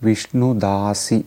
Vishnu Dasi